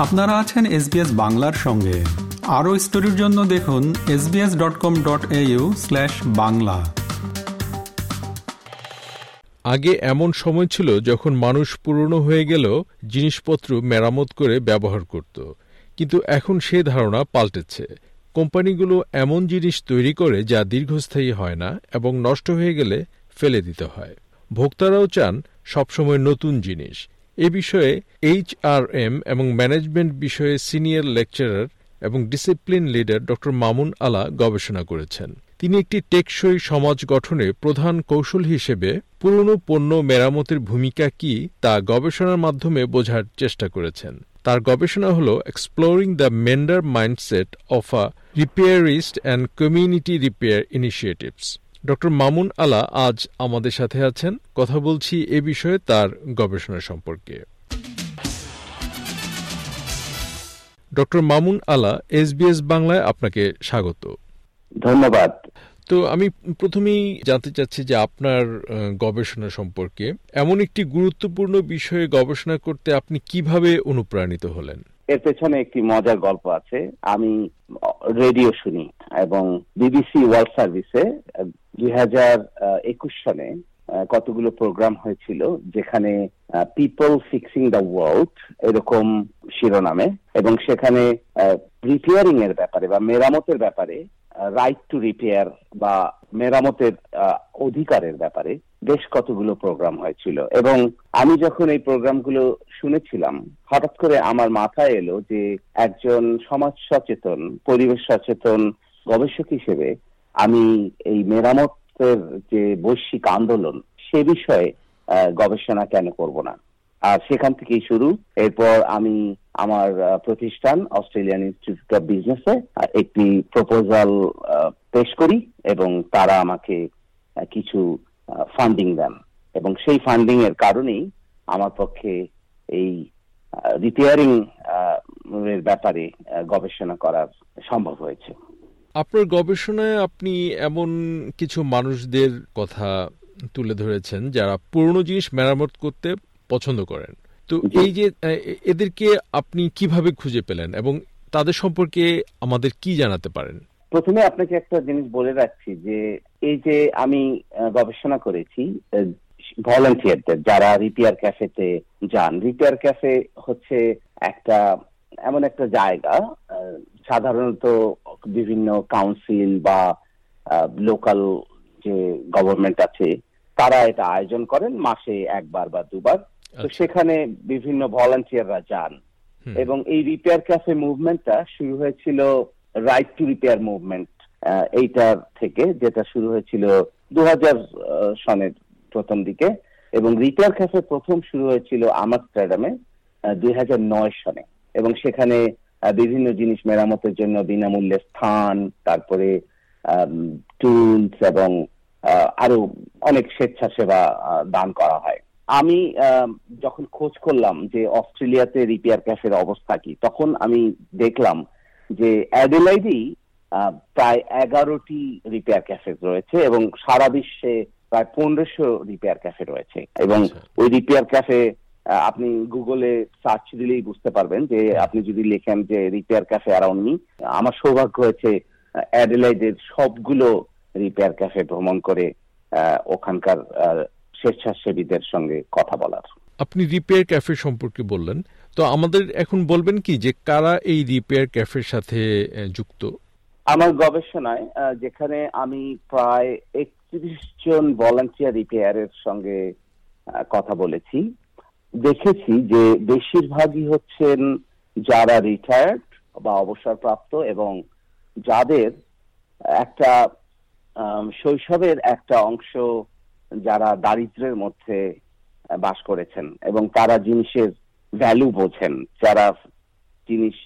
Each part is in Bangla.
আপনারা আছেন এসবিএস বাংলার সঙ্গে। আরও স্টোরির জন্য দেখুন SBS dot com dot Bangla. আগে এমন সময় ছিল যখন মানুষ পুরনো হয়ে গেলেও জিনিসপত্র মেরামত করে ব্যবহার করত। কিন্তু এখন সে ধারণা পাল্টেছে। কোম্পানিগুলো এমন জিনিস তৈরি করে যা দীর্ঘস্থায়ী হয় না এবং নষ্ট হয়ে গেলে ফেলে দিতে হয়। ভোক্তারাও চান সবসময় নতুন জিনিস। এ বিষয়ে এইচ আর এম এবং ম্যানেজমেন্ট বিষয়ে সিনিয়র লেকচারার এবং ডিসিপ্লিন লিডার ড. মামুন আলা গবেষণা করেছেন। তিনি একটি টেকসই সমাজ গঠনে প্রধান কৌশল হিসেবে পুরনো পণ্য মেরামতের ভূমিকা কি তা গবেষণার মাধ্যমে বোঝার চেষ্টা করেছেন। তার গবেষণা হল exploring the mender mindset of a repairist and community repair initiatives ড মামুন আলা আজ আমাদের সাথে আছেন। কথা বলছি এ বিষয়ে তার গবেষণা সম্পর্কে। ড মামুন আলা এসবিএস বাংলায় আপনাকে স্বাগত। ধন্যবাদ। তো আমি প্রথমেই জানতে চাচ্ছি যে আপনার গবেষণা সম্পর্কে এমন একটি গুরুত্বপূর্ণ বিষয়ে গবেষণা করতে আপনি কীভাবে অনুপ্রাণিত হলেন? এর পেছনে একটি মজার গল্প আছে। আমি রেডিও শুনি এবং বিবিসি ওয়ার্ল্ড সার্ভিসে দুই হাজার একুশ সালে কতগুলো প্রোগ্রাম হয়েছিল যেখানে পিপল ফিক্সিং দ্য ওয়ার্ল্ড এরকম শিরোনামে এবং সেখানে রিপেয়ারিং এর ব্যাপারে বা মেরামতের ব্যাপারে রাইট টু রিপেয়ার বা মেরামতের অধিকারের ব্যাপারে বেশ কতগুলো প্রোগ্রাম হয়েছিল। এবং আমি যখন এই প্রোগ্রামগুলো শুনেছিলাম, হঠাৎ করে আমার মাথায় এলো যে একজন সমাজ সচেতন, পরিবেশ সচেতন গবেষক হিসেবে আমি এই মেরামতের যে বৈশ্বিক আন্দোলন, সে বিষয়ে গবেষণা কেন করব না? আর সেখান থেকেই শুরু। এরপর আমি আমার প্রতিষ্ঠান অস্ট্রেলিয়ান ইনস্টিটিউট অফ বিজনেসে একটি প্রপোজাল পেশ করি এবং তারা আমাকে কিছু ফান্ডিং দেন এবং সেই ফান্ডিং এর কারণেই আমার পক্ষে এই রিপেয়ারিং এর ব্যাপারে গবেষণা করার সম্ভব হয়েছে। আপনার গবেষণায় আপনি এমন কিছু মানুষদের কথা তুলে ধরেছেন যারা পুরনো জিনিস মেরামত করতে পছন্দ করেন। তো এই যে এদেরকে আপনি কীভাবে খুঁজে পেলেন এবং তাদের সম্পর্কে আমাদের কি জানাতে পারেন? প্রথমে আপনাকে একটা জিনিস বলে রাখছি যে এই যে আমি গবেষণা করেছি ভলেন্টিয়ারদের যারা রিপেয়ার ক্যাফেতে যান। রিপেয়ার ক্যাফে হচ্ছে একটা এমন একটা জায়গা সাধারণত বিভিন্ন কাউন্সিল বা লোকাল যে গভর্নমেন্ট আছে তারা এটা আয়োজন করেন মাসে একবার বা দুবার। তো আচ্ছা। সেখানে বিভিন্ন ভলান্টিয়াররা যান। এবং এই রিপেয়ার ক্যাফে মুভমেন্টটা শুরু হয়েছিল রাইট টু রিপেয়ার মুভমেন্ট এইটার থেকে যেটা শুরু হয়েছিল দু সনের প্রথম দিকে এবং রিপেয়ার ক্যাফে প্রথম শুরু হয়েছিল আমার আমস্টারডামে দুই হাজার নয় সনে। এবং সেখানে বিভিন্ন জিনিস মেরামতের জন্য বিনামূল্যে স্থান, তারপরে টুলস এবং আরও অনেক স্বেচ্ছাসেবা দান করা হয়। আমি যখন খোঁজ করলাম যে অস্ট্রেলিয়াতে রিপেয়ার ক্যাফের অবস্থা কি, তখন আমি দেখলাম যে অ্যাডেলাইডেই প্রায় এগারোটি রিপেয়ার ক্যাফে রয়েছে এবং সারা বিশ্বে প্রায় পনেরোশো রিপেয়ার ক্যাফে রয়েছে। এবং আচ্ছা। ওই রিপেয়ার ক্যাফে আপনি গুগলে সার্চ দিলেই বুঝতে পারবেন যে আপনি যদি লেখেন যে রিপেয়ার ক্যাফে অ্যারাউন্ড মি আমার সৌভাগ্য হয়েছে অ্যাডেলাইডের সবগুলো রিপেয়ার ক্যাফে ভ্রমণ করে ওখানকার স্বেচ্ছাসেবীদের সঙ্গে কথা বলার। আপনি রিপেয়ার ক্যাফে সম্পর্কে বললেন। তো আমাদের এখন বলবেন কি যে কারা এই রিপেয়ার ক্যাফের সাথে যুক্ত? আমার গবেষণায় যেখানে আমি প্রায় একত্রিশ জন ভলান্টিয়ার রিপেয়ারের সঙ্গে কথা বলেছি, দেখেছি যে বেশিরভাগই হচ্ছেন যারা রিটায়ার্ড বা অবসরপ্রাপ্ত এবং যাদের একটা শৈশবের একটা অংশ যারা দারিদ্রের মধ্যে বাস করেছেন এবং তারা জিনিসের ভ্যালু বোঝেন, যারা জিনিস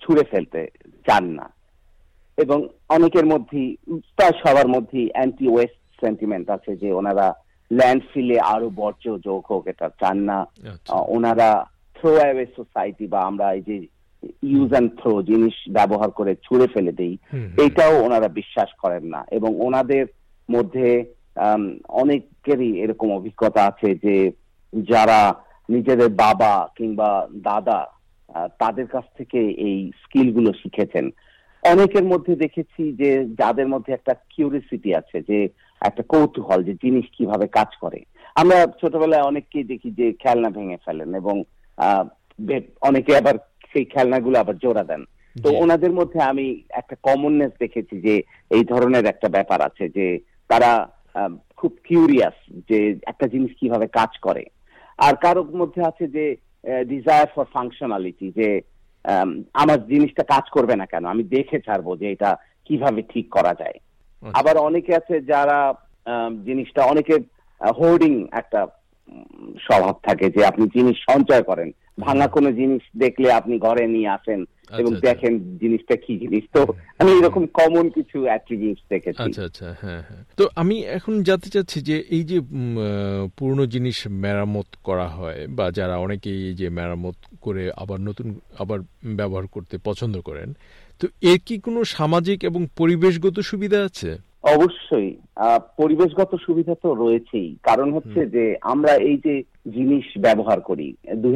ছুঁড়ে ফেলতে চান না। এবং অনেকের মধ্যেই প্রায় সবার মধ্যেই অ্যান্টি ওয়েস্ট সেন্টিমেন্ট আছে যে ওনারা ল্যান্ডফিলে আরও বর্জ্য যোগ হোক এটা চান না। আচ্ছা। ওনারা থ্রো অ্যাওয়ে সোসাইটি বা আমরা এই যে ইউজ অ্যান্ড থ্রো জিনিস ব্যবহার করে ছুঁড়ে ফেলে দেই এটাও ওনারা বিশ্বাস করেন না। এবং ওনাদের মধ্যে অনেকেরই এরকম অভিজ্ঞতা আছে যে যারা নিজেদের বাবা কিংবা দাদা তাদের কাছ থেকে এই স্কিলগুলো শিখেছেন। অনেকের মধ্যে দেখেছি যে যাদের মধ্যে একটা কিউরিসিটি আছে যে একটা কৌতূহল যে জিনিস কীভাবে কাজ করে। আমরা ছোটবেলায় অনেককেই দেখি যে খেলনা ভেঙে ফেলেন এবং অনেকে আবার সেই খেলনাগুলো আবার জোড়া দেন। তো ওনাদের মধ্যে আমি একটা কমননেস দেখেছি যে এই ধরনের একটা ব্যাপার আছে যে তারা খুব কিউরিয়াস যে একটা জিনিস কীভাবে কাজ করে। আর কারোর মধ্যে আছে যে ডিজায়ার ফর ফাংশনালিটি যে আমার জিনিসটা কাজ করবে না কেন? আমি দেখে ছাড়বো যে এটা কীভাবে ঠিক করা যায়। আচ্ছা। আবার অনেকে আছে যারা জিনিসটা অনেকে হোর্ডিং একটা স্বভাব থাকে যে আপনি জিনিস সঞ্চয় করেন। ভাঙা কোনো জিনিস দেখলে আপনি ঘরে নিয়ে আসেন এবং আচ্ছা। দেখেন জিনিসটা কি জিনিস? তো আমি এরকম কমন কিছু অ্যাট্রিবিউটস দেখেছি। আচ্ছা আচ্ছা হ্যাঁ হ্যাঁ। তো আমি এখন জানতে চাচ্ছি যে এই যে পুরনো জিনিস মেরামত করা হয় বা যারা অনেকেই যে মেরামত করে আবার নতুন আবার ব্যবহার করতে পছন্দ করেন তো এর কি কোনো সামাজিক এবং পরিবেশগত সুবিধা আছে? অবশ্যই। পরিবেশগত সুবিধা তো রয়েছেই। কারণ হচ্ছে যে আমরা এই যে জিনিস ব্যবহার করি দুই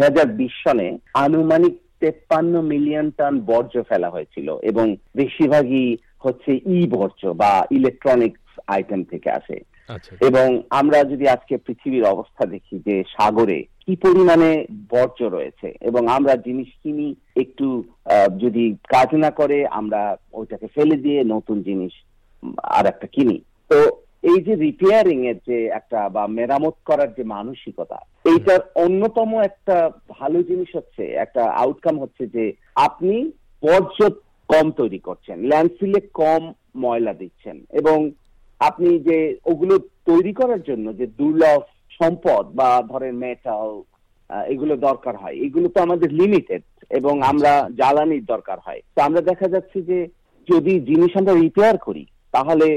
সনে আনুমানিক তেপ্পান্ন মিলিয়ন টন বর্জ্য ফেলা হয়েছিল এবং বেশিরভাগই হচ্ছে ই বর্জ্য বা ইলেকট্রনিক্স আইটেম থেকে আসে আচ্ছা। এবং আমরা যদি আজকে পৃথিবীর অবস্থা দেখি যে সাগরে কি পরিমাণে বর্জ্য রয়েছে এবং আমরা জিনিস কিনি একটু যদি কাজ না করে আমরা ওইটাকে ফেলে দিয়ে নতুন জিনিস আর একটা কিনি তো এই যে রিপেয়ারিং এর যে একটা বা মেরামত করার যে মানসিকতা, এইটার অন্যতম একটা ভালো জিনিস হচ্ছে, একটা আউটকাম হচ্ছে যে আপনি বর্জ্য কম তৈরি করছেন ল্যান্ডফিলে কম ময়লা দিচ্ছেন এবং আপনি যে ওগুলো তৈরি করার জন্য যে দুর্লভ সম্পদ বা ধরেন মেটাল এগুলো দরকার হয়, এগুলো তো আমাদের লিমিটেড এবং আমরা জ্বালানির দরকার হয়। তো আমরা দেখা যাচ্ছে যে যদি জিনিস আমরা রিপেয়ার করি, তাহলে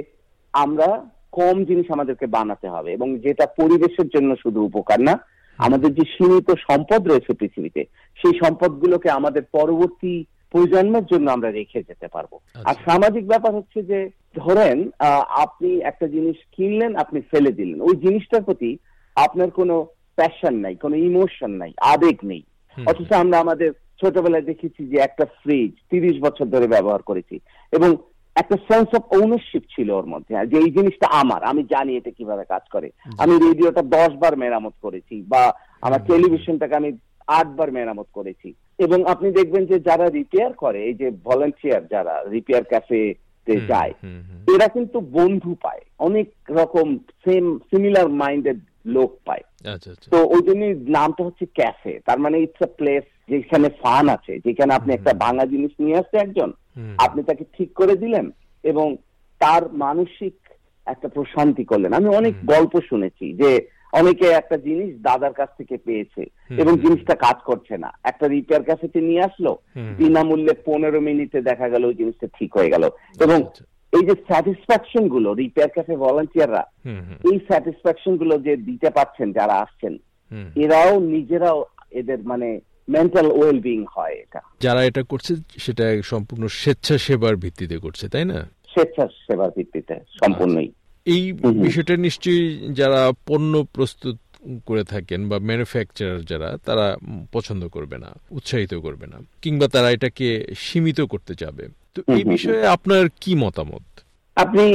আমরা কম জিনিস আমাদেরকে বানাতে হবে এবং যেটা পরিবেশের জন্য শুধু উপকার না আমাদের যে সীমিত সম্পদ রয়েছে পৃথিবীতে সেই সম্পদগুলোকে আমাদের পরবর্তী প্রজন্মের জন্য আমরা রেখে যেতে পারব। আর আচ্ছা। সামাজিক ব্যাপার হচ্ছে যে ধরেন আপনি একটা জিনিস কিনলেন আপনি ফেলে দিলেন। ওই জিনিসটার প্রতি আপনার কোনো প্যাশন নাই কোনো ইমোশন নাই আবেগ নেই। অথচ আমরা আমাদের ছোটবেলায় দেখেছি যে একটা ফ্রিজ তিরিশ বছর ধরে ব্যবহার করেছি এবং একটা সেন্স অফ ওনারশিপ ছিল ওর মধ্যে। যে এই জিনিসটা আমার আমি জানি এটা কীভাবে কাজ করে। আমি রেডিওটা দশ বার মেরামত করেছি বা আমার টেলিভিশনটাকে আমি আটবার মেরামত করেছি। এবং আপনি দেখবেন যে যারা রিপেয়ার করে এই যে ভলেন্টিয়ার যারা রিপেয়ার ক্যাফে যায় এরা কিন্তু বন্ধু পায়। অনেক রকম সেম সিমিলার মাইন্ডেড লোক পায়। আচ্ছা, আচ্ছা। তো ওই জন্য নামটা হচ্ছে ক্যাফে। তার মানে ইটস আ প্লেস যেখানে ফান আছে যেখানে আপনি একটা ভাঙা জিনিস নিয়ে আসছে একজন। আপনি তাকে ঠিক করে দিলেন এবং তার মানসিক একটা প্রশান্তি করলেন। আমি অনেক গল্প শুনেছি যে অনেকে একটা জিনিস দাদার কাছ থেকে পেয়েছে এবং জিনিসটা কাজ করছে না। একটা রিপেয়ার ক্যাফেতে নিয়ে আসলো। বিনামূল্যে পনেরো মিনিটে দেখা গেল ওই জিনিসটা ঠিক হয়ে গেল। এবং আচ্ছা। এই যে স্যাটিসফ্যাকশনগুলো রিপেয়ার ক্যাফে ভলান্টিয়াররা এই স্যাটিসফ্যাকশনগুলো যে দিতে পারছেন যারা আসছেন এরাও নিজেরাও এদের মানে মেন্টাল ওয়েল বিং হয় এটা। যারা এটা করছে সেটা সম্পূর্ণ স্বেচ্ছাসেবার ভিত্তিতে করছে তাই না? স্বেচ্ছাসেবার ভিত্তিতে সম্পূর্ণই। এই বিষয়টা নিশ্চয়ই যারা পণ্য প্রস্তুত করে থাকেন বা ম্যানুফ্যাকচারার যারা তারা পছন্দ করবে না উৎসাহিত করবে না কিংবা তারা এটাকে সীমিত করতে চাবে। তো এই বিষয়ে আপনার কি মতামত? আপনি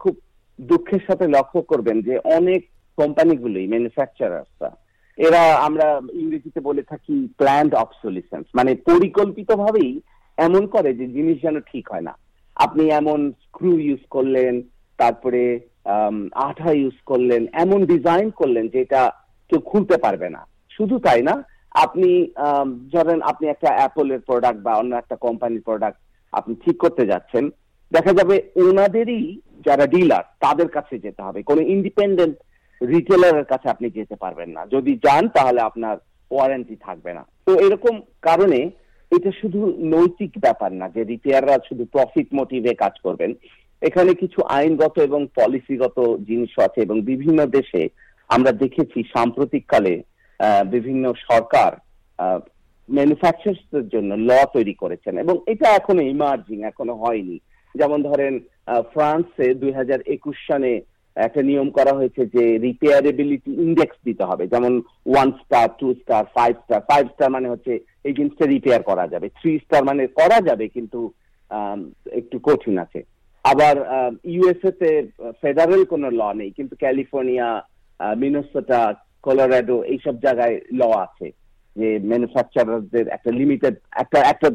খুব দুঃখের সাথে লক্ষ্য করবেন যে অনেক কোম্পানিগুলোই ম্যানুফ্যাকচারার্সরা এরা আমরা ইংরেজিতে বলে থাকি প্ল্যান্ড অবসোলিসেন্স মানে পরিকল্পিতভাবেই এমন করে যে জিনিস যেন ঠিক হয় না। আপনি এমন স্ক্রু ইউজ করলেন তারপরে আঠা ইউজ করলেন এমন ডিজাইন করলেন যে এটা কেউ খুলতে পারবে না। শুধু তাই না আপনি ধরেন আপনি একটা অ্যাপলের প্রোডাক্ট বা অন্য একটা কোম্পানির প্রোডাক্ট আপনি ঠিক করতে যাচ্ছেন, দেখা যাবে ওনাদেরই যারা ডিলার তাদের কাছে যেতে হবে। কোনো ইন্ডিপেন্ডেন্ট রিটেলারের কাছে আপনি যেতে পারবেন না। যদি যান, তাহলে আপনার ওয়ারেন্টি থাকবে না। তো এরকম কারণে এটা শুধু নৈতিক ব্যাপার না, যে রিপেয়াররা শুধু প্রফিট মোটিভে কাজ করবেন। এখানে কিছু আইনগত এবং পলিসিগত জিনিস আছে এবং বিভিন্ন দেশে আমরা দেখেছি সাম্প্রতিককালে বিভিন্ন সরকার ম্যানুফ্যাকচারদের জন্য ল তৈরি করেছেন। এবং এটা এখনও ইমার্জিং এখনও হয়নি। যেমন ধরেন ফ্রান্সে দুই হাজার একুশ একটা নিয়ম করা হয়েছে যে রিপেয়ারেবিলিটি ইন্ডেক্স দিতে হবে। যেমন one star two star five star five star মানে হচ্ছে এই জিনিসটা রিপেয়ার করা যাবে। থ্রি স্টার মানে করা যাবে, কিন্তু একটু কঠিন আছে। আবার ইউএসএ তে ফেডারেল কোনো ল নেই, কিন্তু ক্যালিফোর্নিয়া মিনোসোটা কলোরাডো এইসব জায়গায় ল আছে। যে ম্যানুফ্যাকচারারদের একটা লিমিটেড একটা একটা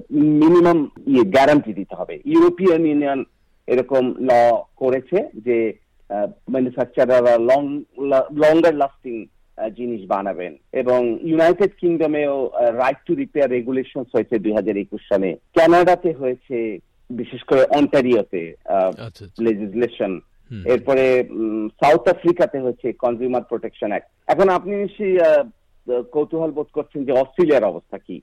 মিনিমাম ইয়ে গ্যারান্টি দিতে হবে। ইউরোপিয়ান ইউনিয়ন এরকম ল করেছে যে ম্যানুফ্যাকচারাররা লং লঙ্গার লাস্টিং জিনিস বানাবেন। এবং ইউনাইটেড কিংডমেও রাইট টু রিপেয়ার রেগুলেশন হয়েছে দুই হাজার একুশ সালে। কানাডাতে হয়েছে বিশেষ করে অন্টারিওতে লেজিসলেশন এরপরে সাউথ আফ্রিকাতে হচ্ছে কনজিউমার প্রোটেকশন অ্যাক্ট এখন আপনি নিশ্চয়ই কৌতূহল বোধ করছেন যে অস্ট্রেলিয়ার অবস্থা কি?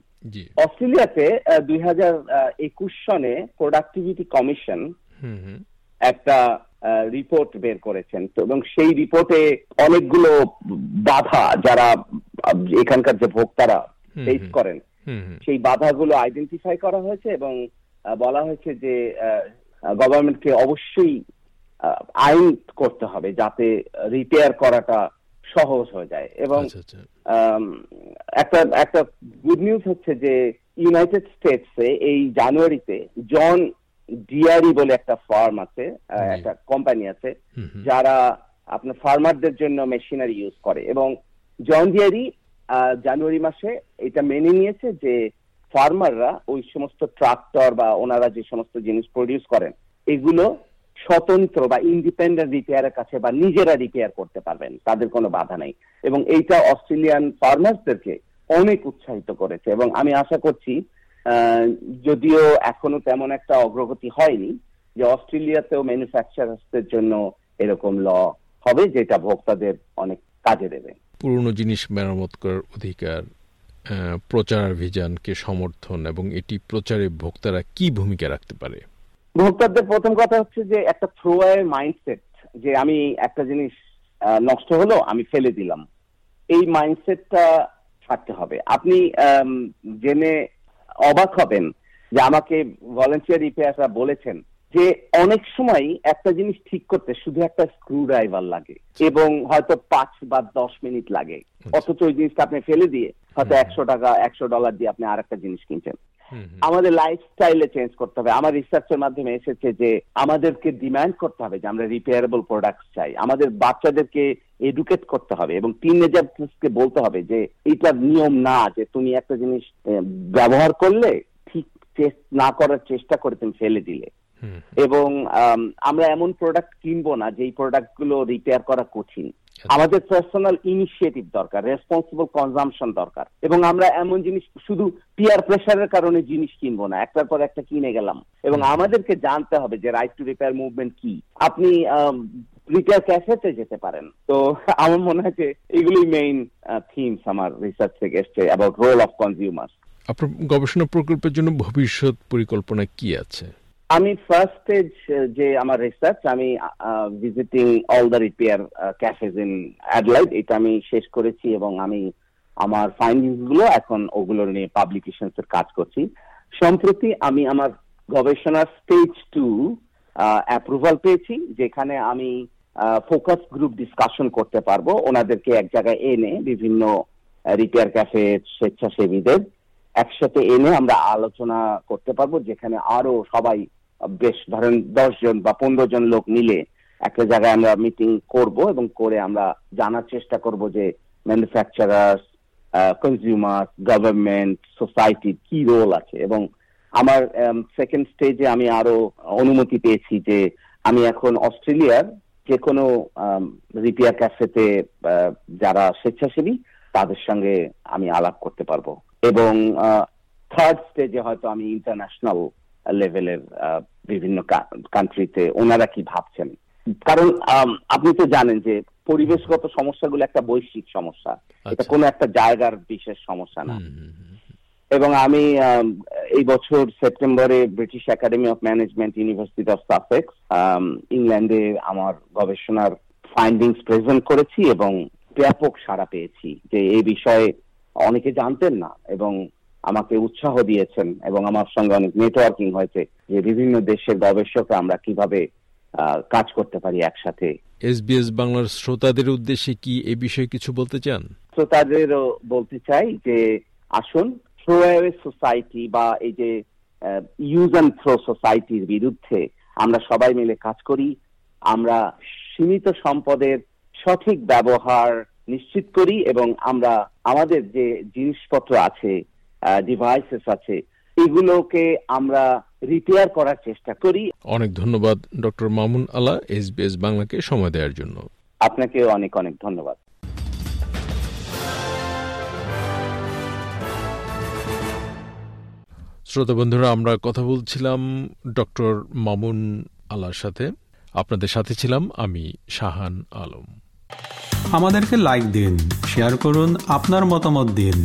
অস্ট্রেলিয়াতে দুই হাজার একুশ সনে প্রোডাক্টিভিটি কমিশন একটা রিপোর্ট বের করেছেন। তো এবং সেই রিপোর্টে অনেকগুলো বাধা যারা এখানকার যে ভোক্তারা ফেস করেন সেই বাধাগুলো আইডেন্টিফাই করা হয়েছে এবং বলা হয়েছে যে গভর্নমেন্টকে অবশ্যই আইন করতে হবে যাতে রিপেয়ার করাটা সহজ হয়ে যায় এবং আচ্ছা, আচ্ছা। একটা একটা গুড নিউজ হচ্ছে যে ইউনাইটেড স্টেটসে এই জানুয়ারিতে জন ডিআরই বলে একটা ফার্ম আছে একটা কোম্পানি আছে যারা আপনার ফার্মারদের জন্য মেশিনারি ইউজ করে এবং জন ডিয়ারি জানুয়ারি মাসে এটা মেনে নিয়েছে যে ফার্মাররা ওই সমস্ত ট্রাক্টর বা ওনারা যে সমস্ত জিনিস প্রডিউস করেন এগুলো স্বতন্ত্র বা ইন্ডিপেন্ডেন্ট রিপেয়ারের কাছে বা নিজেরা রিপেয়ার করতে পারবেন, তাদের কোনো বাধা নেই। এবং এইটা অস্ট্রেলিয়ান ফার্মার্সদেরকে অনেক উৎসাহিত করেছে এবং আমি আশা করছি যদিও এখনও তেমন একটা অগ্রগতি হয়নি, যে অস্ট্রেলিয়াতেও ম্যানুফ্যাকচারার্সদের জন্য এরকম ল হবে যেটা ভোক্তাদের অনেক কাজে দেবে। পুরনো জিনিস মেরামত করার অধিকার প্রচারাভিযানকে সমর্থন এবং এটি প্রচারে ভোক্তারা কি ভূমিকা রাখতে পারে? ভোক্তাদের প্রথম কথা হচ্ছে যে একটা থ্রো মাইন্ডসেট যে আমি একটা জিনিস নষ্ট হলো আমি ফেলে দিলাম। এই মাইন্ডসেটটা ছাড়তে হবে। আপনি জেনে অবাক হবেন যে আমাকে ভলেন্টিয়ার রিপেয়াররা বলেছেন যে অনেক সময় একটা জিনিস ঠিক করতে শুধু একটা স্ক্রু ড্রাইভার লাগে এবং হয়তো পাঁচ বা দশ মিনিট লাগে। আচ্ছা। অথচ ওই জিনিসটা আপনি ফেলে দিয়ে হয়তো একশো টাকা একশো ডলার দিয়ে আপনি আর একটা জিনিস কিনছেন। আমাদের লাইফস্টাইলে চেঞ্জ করতে হবে। আমার রিসার্চের মাধ্যমে এসেছে যে আমাদেরকে ডিমান্ড করতে হবে যে আমরা রিপেয়ারেবল প্রোডাক্ট চাই। আমাদের বাচ্চাদেরকে এডুকেট করতে হবে এবং টিনেজারকে বলতে হবে যে এইটার নিয়ম না যে তুমি একটা জিনিস ব্যবহার করলে ঠিক না করার চেষ্টা করে তুমি ফেলে দিলে। এবং আমরা এমন প্রোডাক্ট কিনবো না যেই প্রোডাক্টগুলো রিপেয়ার করা কঠিন। আমাদের পার্সোনাল ইনিশিয়েটিভ দরকার রেসপন্সিবল কনজামশন দরকার। এবং আমরা এমন জিনিস শুধু পিয়ার প্রেশারের কারণে জিনিস কিনবো না একটার পর একটা কিনে গেলাম। এবং আমাদেরকে জানতে হবে যে রাইট টু রিপেয়ার মুভমেন্ট কি। আপনি রিপেয়ার ক্যাফেতে যেতে পারেন। তো আমার মনে হয় যে এগুলোই মেইন থিমস আমার রিসার্চ থেকে এসছে অ্যাবাউট রোল অফ কনজিউমার আপনার গবেষণা প্রকল্পের জন্য ভবিষ্যৎ পরিকল্পনা কি আছে? আমি ফার্স্ট স্টেজ যে আমার রিসার্চ আমি visiting all the repair cafes in Adelaide এটা আমি শেষ করেছি এবং আমি আমার ফাইন্ডিংসগুলো এখন ওগুলো নিয়ে পাবলিকেশন এর কাজ করছি। সম্প্রতি আমি আমার গবেষণার স্টেজ টু অ্যাপ্রুভাল পেয়েছি, যেখানে আমি ফোকাস গ্রুপ ডিসকাশন করতে পারব, ওনাদেরকে এক জায়গায় এনে বিভিন্ন রিপেয়ার ক্যাফে স্বেচ্ছাসেবীদের একসাথে এনে আমরা আলোচনা করতে পারব, যেখানে আরও সবাই বেশ ধরেন দশ জন বা পনেরো জন লোক মিলে একটা জায়গায় আমরা মিটিং করব এবং করে আমরা জানার চেষ্টা করব যে ম্যানুফ্যাকচারার্স কনজিউমার গভর্নমেন্ট সোসাইটির কি রোল আছে? এবং আমার সেকেন্ড স্টেজে আমি আরও অনুমতি পেয়েছি যে আমি এখন অস্ট্রেলিয়ার যে কোনো রিপেয়ার ক্যাফেতে যারা স্বেচ্ছাসেবী, তাদের সঙ্গে আমি আলাপ করতে পারব। এবং থার্ড স্টেজে হয়তো আমি ইন্টারন্যাশনাল লেভেলের বিভিন্ন কান্ট্রিতে ওনারা কি ভাবছেন? কারণ আপনি তো জানেন যে পরিবেশগত সমস্যাগুলো একটা বৈশ্বিক সমস্যা। এটা আচ্ছা। কোনো একটা জায়গার বিশেষ সমস্যা না। এবং আমি এই বছর সেপ্টেম্বরে British Academy of Management University of Sussex ইংল্যান্ডে আমার গবেষণার ফাইন্ডিংস প্রেজেন্ট করেছি এবং ব্যাপক সাড়া পেয়েছি যে এই বিষয়ে অনেকে জানতেন না এবং আমাকে উৎসাহ দিয়েছেন এবং আমার সঙ্গে অনেক নেটওয়ার্কিং হয়েছে যে বিভিন্ন দেশের গবেষকরা আমরা কীভাবে কাজ করতে পারি একসাথে। এসবিএস বাংলার শ্রোতাদের উদ্দেশ্যে কি এ বিষয়ে কিছু বলতে চান? শ্রোতাদেরও বলতে চাই যে আসুন থ্রো সোসাইটি বা এই যে ইউজ অ্যান্ড থ্রো সোসাইটির বিরুদ্ধে আমরা সবাই মিলে কাজ করি আমরা সীমিত সম্পদের সঠিক ব্যবহার নিশ্চিত করি এবং আমরা আমাদের যে জিনিসপত্র আছে ডিভাইসেস আছে। এগুলোকে আমরা রিপেয়ার করার চেষ্টা করি। অনেক ধন্যবাদ ডক্টর মামুন আলা এসবিএস বাংলাকে সময় দেওয়ার জন্য। আপনাকে অনেক অনেক ধন্যবাদ। শ্রোতা বন্ধুরা আমরা কথা বলছিলাম ডক্টর মামুন আলার সাথে। আপনাদের সাথে ছিলাম আমি শাহান আলম। আমাদেরকে লাইক দিন শেয়ার করুন আপনার মতামত দিন।